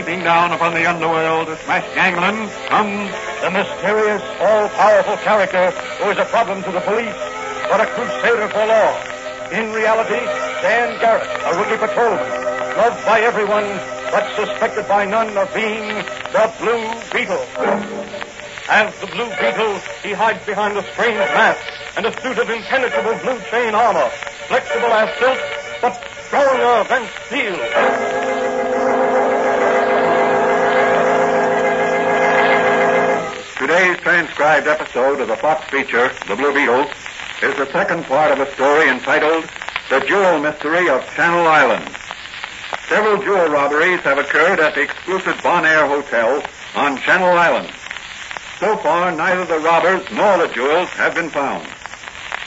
Sweeping down upon the underworld to smash gangland comes the mysterious, all-powerful character who is a problem to the police, but a crusader for law. In reality, Dan Garrett, a rookie patrolman, loved by everyone, but suspected by none of being the Blue Beetle. As the Blue Beetle, he hides behind a strange mask and a suit of impenetrable blue chain armor, flexible as silk, but stronger than steel. Today's transcribed episode of the Fox feature, The Blue Beetle, is the second part of a story entitled The Jewel Mystery of Channel Island. Several jewel robberies have occurred at the exclusive Bon Air Hotel on Channel Island. So far, neither the robbers nor the jewels have been found.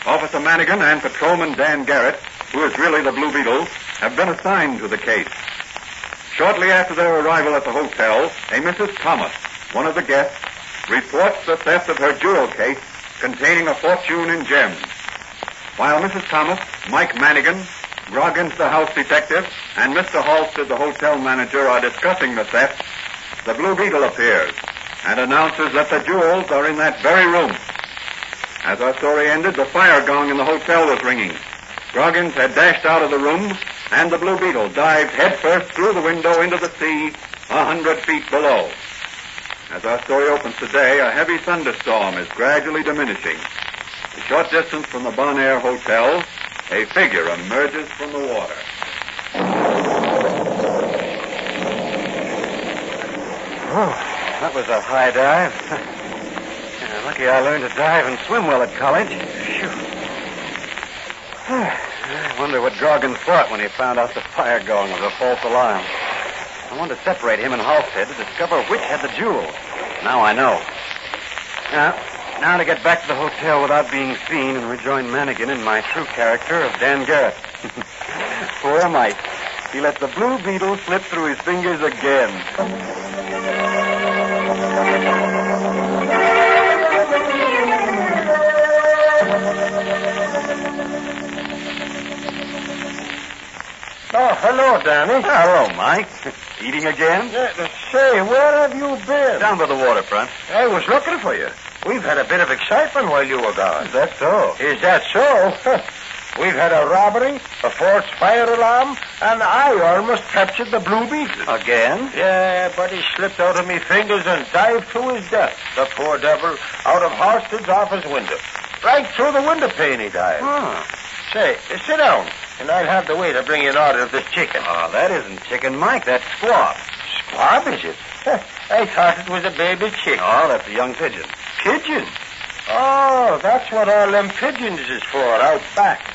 Officer Mannigan and Patrolman Dan Garrett, who is really the Blue Beetle, have been assigned to the case. Shortly after their arrival at the hotel, a Mrs. Thomas, one of the guests, reports the theft of her jewel case containing a fortune in gems. While Mrs. Thomas, Mike Mannigan, Groggins the house detective, and Mr. Halstead the hotel manager are discussing the theft, the Blue Beetle appears and announces that the jewels are in that very room. As our story ended, the fire gong in the hotel was ringing. Groggins had dashed out of the room, and the Blue Beetle dived headfirst through the window into the sea, a hundred feet below. As our story opens today, a heavy thunderstorm is gradually diminishing. A short distance from the Bon Air Hotel, a figure emerges from the water. Oh, that was a high dive. Yeah, lucky I learned to dive and swim well at college. Phew. I wonder what Grogan thought when he found out the fire going was a false alarm. I wanted to separate him and Halstead to discover which had the jewel. Now I know. Now, now to get back to the hotel without being seen and rejoin Mannigan in my true character of Dan Garrett. Poor Mike. He let the blue beetle slip through his fingers again. Oh, hello, Danny. Hello, Mike. Eating again? Uh, say, where have you been? Down by the waterfront. I was looking for you. We've had a bit of excitement while you were gone. Is that so? Is that so? We've had a robbery, a false fire alarm, and I almost captured the Blue Beetle. Again? Yeah, but he slipped out of me fingers and dived to his death, the poor devil, out of Halstead's office window. Right through the window pane he dived. Oh. Say, sit down, and I'll have the waiter bring you an order of this chicken. Oh, that isn't chicken, Mike. That's squab. Squab, is it? I thought it was a baby chicken. Oh, that's a young pigeon. Pigeon? Oh, that's what all them pigeons is for, out back.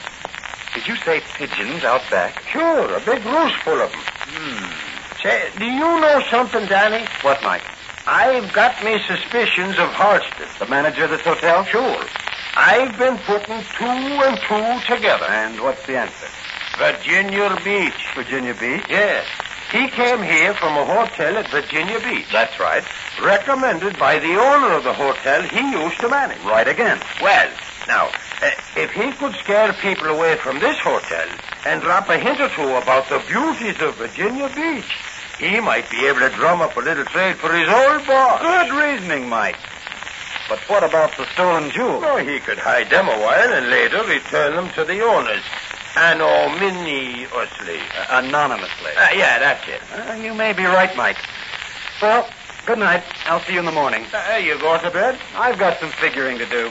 Did you say pigeons out back? Sure, a big roost full of them. Hmm. Say, do you know something, Danny? What, Mike? I've got me suspicions of Halstead. The manager of this hotel? Sure. I've been putting two and two together. And what's the answer? Virginia Beach. Virginia Beach? Yes. He came here from a hotel at Virginia Beach. That's right. Recommended by the owner of the hotel he used to manage. Right again. Well, now, uh, if he could scare people away from this hotel and drop a hint or two about the beauties of Virginia Beach, he might be able to drum up a little trade for his old boss. Good reasoning, Mike. But what about the stolen jewels? Oh, he could hide them a while and later return them to the owners. Anonymously. Uh, anonymously. Uh, yeah, that's it. Uh, you may be right, Mike. Well, good night. I'll see you in the morning. Uh, you go to bed? I've got some figuring to do.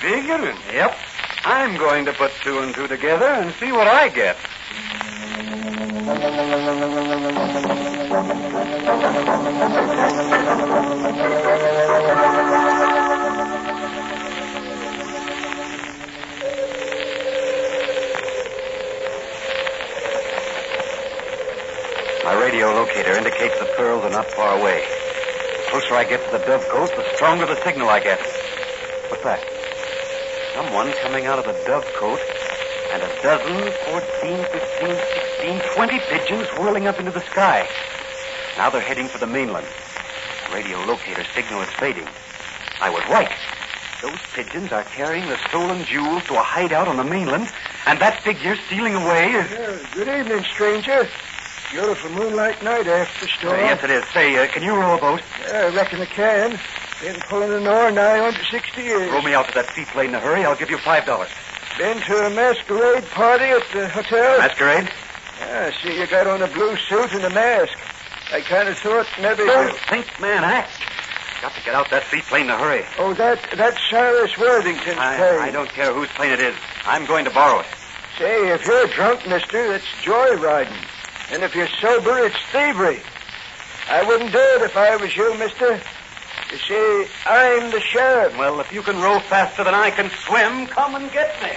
Figuring. Yep. I'm going to put two and two together and see what I get. Radio locator indicates the pearls are not far away. The closer I get to the dovecote, the stronger the signal I get. What's that? Someone coming out of the dovecote, and a dozen, fourteen, fifteen, sixteen, twenty pigeons whirling up into the sky. Now they're heading for the mainland. The radio locator signal is fading. I was right. Those pigeons are carrying the stolen jewels to a hideout on the mainland, and that figure stealing away is. good evening, stranger. Beautiful moonlight night after Uh, storm. yes, it is. Say, uh, can you row a boat? I reckon I can. Been pulling an oar nigh on to 60 years. Row me out to that seaplane in a hurry. I'll give you five dollars. Been to a masquerade party at the hotel? Masquerade? Yeah, I see you got on a blue suit and a mask. I kind of thought maybe... Don't think, man, act. Got to get out that seaplane in a hurry. Oh, that that's Cyrus Worthington's I, plane. I don't care whose plane it is. I'm going to borrow it. Say, if you're drunk, mister, that's joyriding. And if you're sober, it's thievery. I wouldn't do it if I was you, mister. You see, I'm the sheriff. Well, if you can row faster than I can swim, come and get me.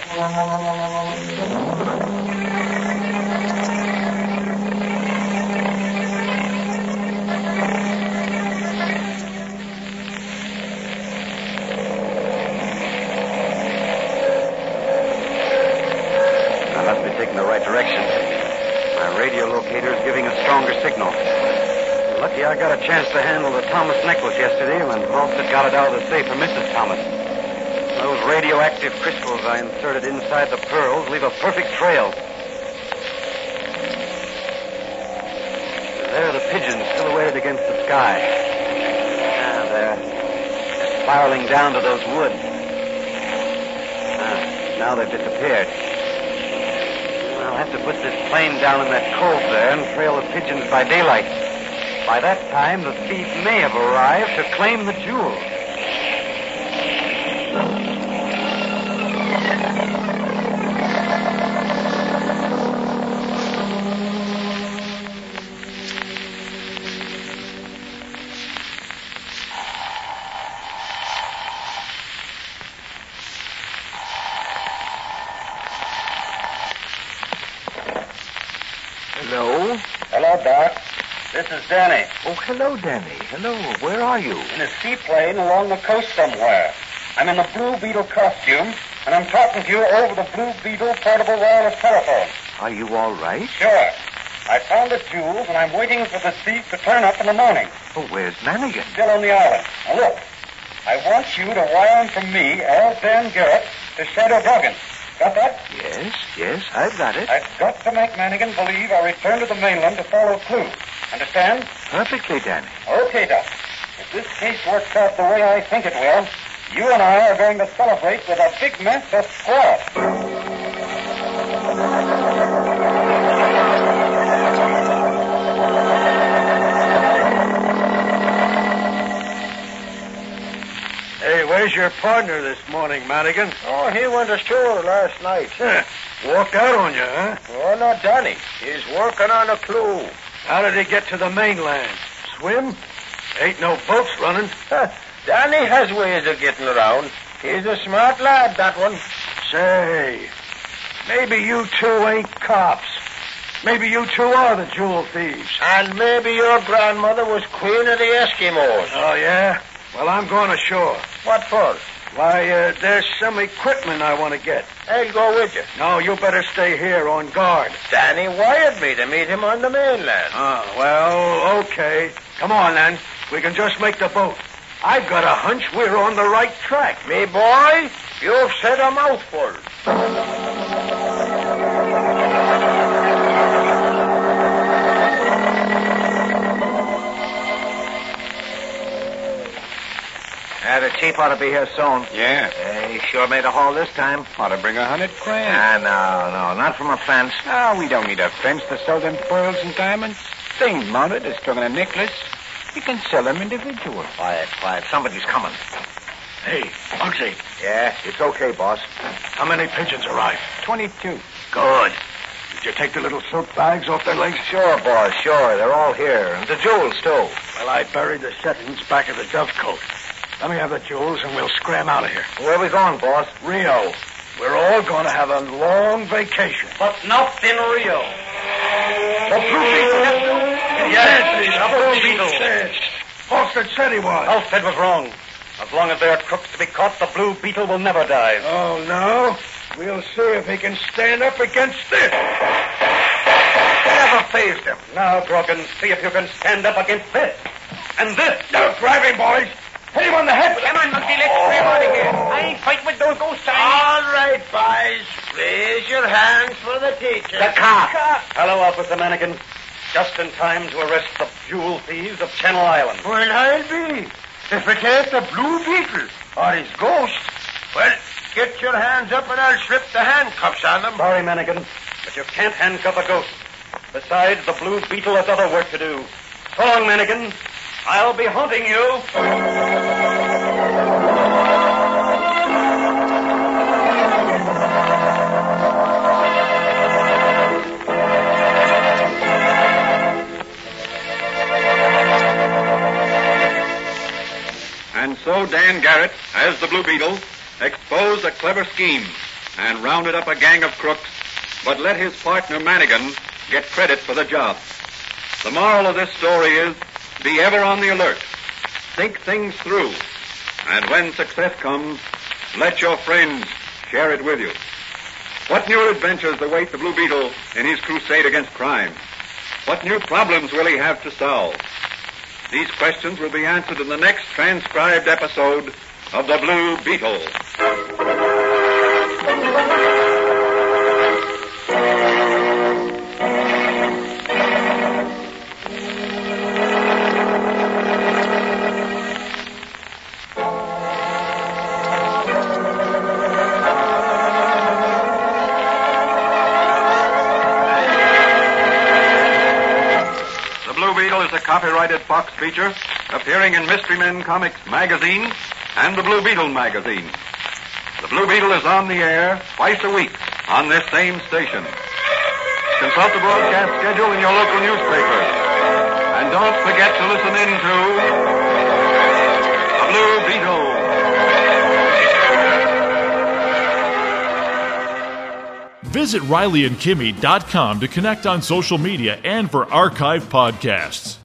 I must be taking the right direction. My radio locator is giving a stronger signal. Lucky I got a chance to handle the Thomas necklace yesterday when Halstead got it out of the safe for Mrs. Thomas. Those radioactive crystals I inserted inside the pearls leave a perfect trail. There are the pigeons silhouetted against the sky. Ah, they're spiraling down to those woods. Ah, now they've disappeared. I'll have to put this plane down in that cove there and trail the pigeons by daylight. By that time, the thief may have arrived to claim the jewels. Doc. This is Danny. Oh, hello, Danny. Hello. Where are you? In a seaplane along the coast somewhere. I'm in the Blue Beetle costume, and I'm talking to you over the Blue Beetle portable wireless telephone. Are you all right? Sure. I found the jewels, and I'm waiting for the thief to turn up in the morning. Oh, where's Mannigan? Still on the island. Now, look. I want you to wire from me, L. Dan Garrett, to Shadow Duggan. Got that? Yes, yes, I've got it. I've got to make Mannigan believe I returned to the mainland to follow Clue. Understand? Perfectly, Danny. Okay, Doc. If this case works out the way I think it will, you and I are going to celebrate with a big mess of squash. Where's your partner this morning, Mannigan? Oh, he went ashore last night. Huh. Walked out on you, huh? Oh, not Danny. He's working on a clue. How did he get to the mainland? Swim? Ain't no boats running. Danny has ways of getting around. He's a smart lad, that one. Say, maybe you two ain't cops. Maybe you two are the jewel thieves. And maybe your grandmother was queen of the Eskimos. Oh, yeah? Well, I'm going ashore. What for? Why, uh, there's some equipment I want to get. I'll go with you. No, you better stay here on guard. Danny wired me to meet him on the mainland. Oh, well, okay. Come on, then. We can just make the boat. I've got a hunch we're on the right track. Me boy, you've said a mouthful. Uh, the chief ought to be here soon. Yeah. Uh, he sure made a haul this time. Ought to bring a hundred grand. Ah, no, no, not from a fence. No, we don't need a fence to sell them pearls and diamonds. They ain't mounted as strong as a necklace. We can sell them individual. Quiet, quiet. Somebody's coming. Hey, Bugsy, Yeah, it's okay, boss. how many pigeons arrived? 22. Good. Did you take the little silk bags off their legs? Sure, boss, sure. They're all here. And the jewels, too. Well, I buried the settings back of the dovecote. Let me have the jewels and we'll scram out of here. Where are we going, boss? Rio. We're all going to have a long vacation. But not in Rio. The Blue Beetle. Yes, the Blue Beetle. Said. Halstead said he was. Halstead was wrong. As long as there are crooks to be caught, the Blue Beetle will never die. Oh, no? We'll see if he can stand up against this. Never fazed him. Now, Grogan, see if you can stand up against this. And this. Now, grab him, boys. Hit him on the head. Come on, Monkey, let's clear out of here. I ain't fight with those ghosts. All right, boys. Raise your hands for the teacher. The car. Hello, Officer Mannigan. Just in time to arrest the jewel thieves of Channel Island. Well, I'll be. If it ain't the Blue Beetle or his ghost, well, get your hands up and I'll slip the handcuffs on them. Sorry, Mannigan, but you can't handcuff a ghost. Besides, the Blue Beetle has other work to do. So long, Mannigan. I'll be haunting you. And so Dan Garrett, as the Blue Beetle, exposed a clever scheme and rounded up a gang of crooks, but let his partner Mannigan get credit for the job. The moral of this story is be ever on the alert. Think things through. And when success comes, let your friends share it with you. What new adventures await the Blue Beetle in his crusade against crime? What new problems will he have to solve? These questions will be answered in the next transcribed episode of The Blue Beetle. Copyrighted Fox feature appearing in Mystery Men Comics magazine and the Blue Beetle magazine. The Blue Beetle is on the air twice a week on this same station. Consult the broadcast schedule in your local newspaper. And don't forget to listen in to The Blue Beetle. Visit RileyandKimmy.com to connect on social media and for archive podcasts.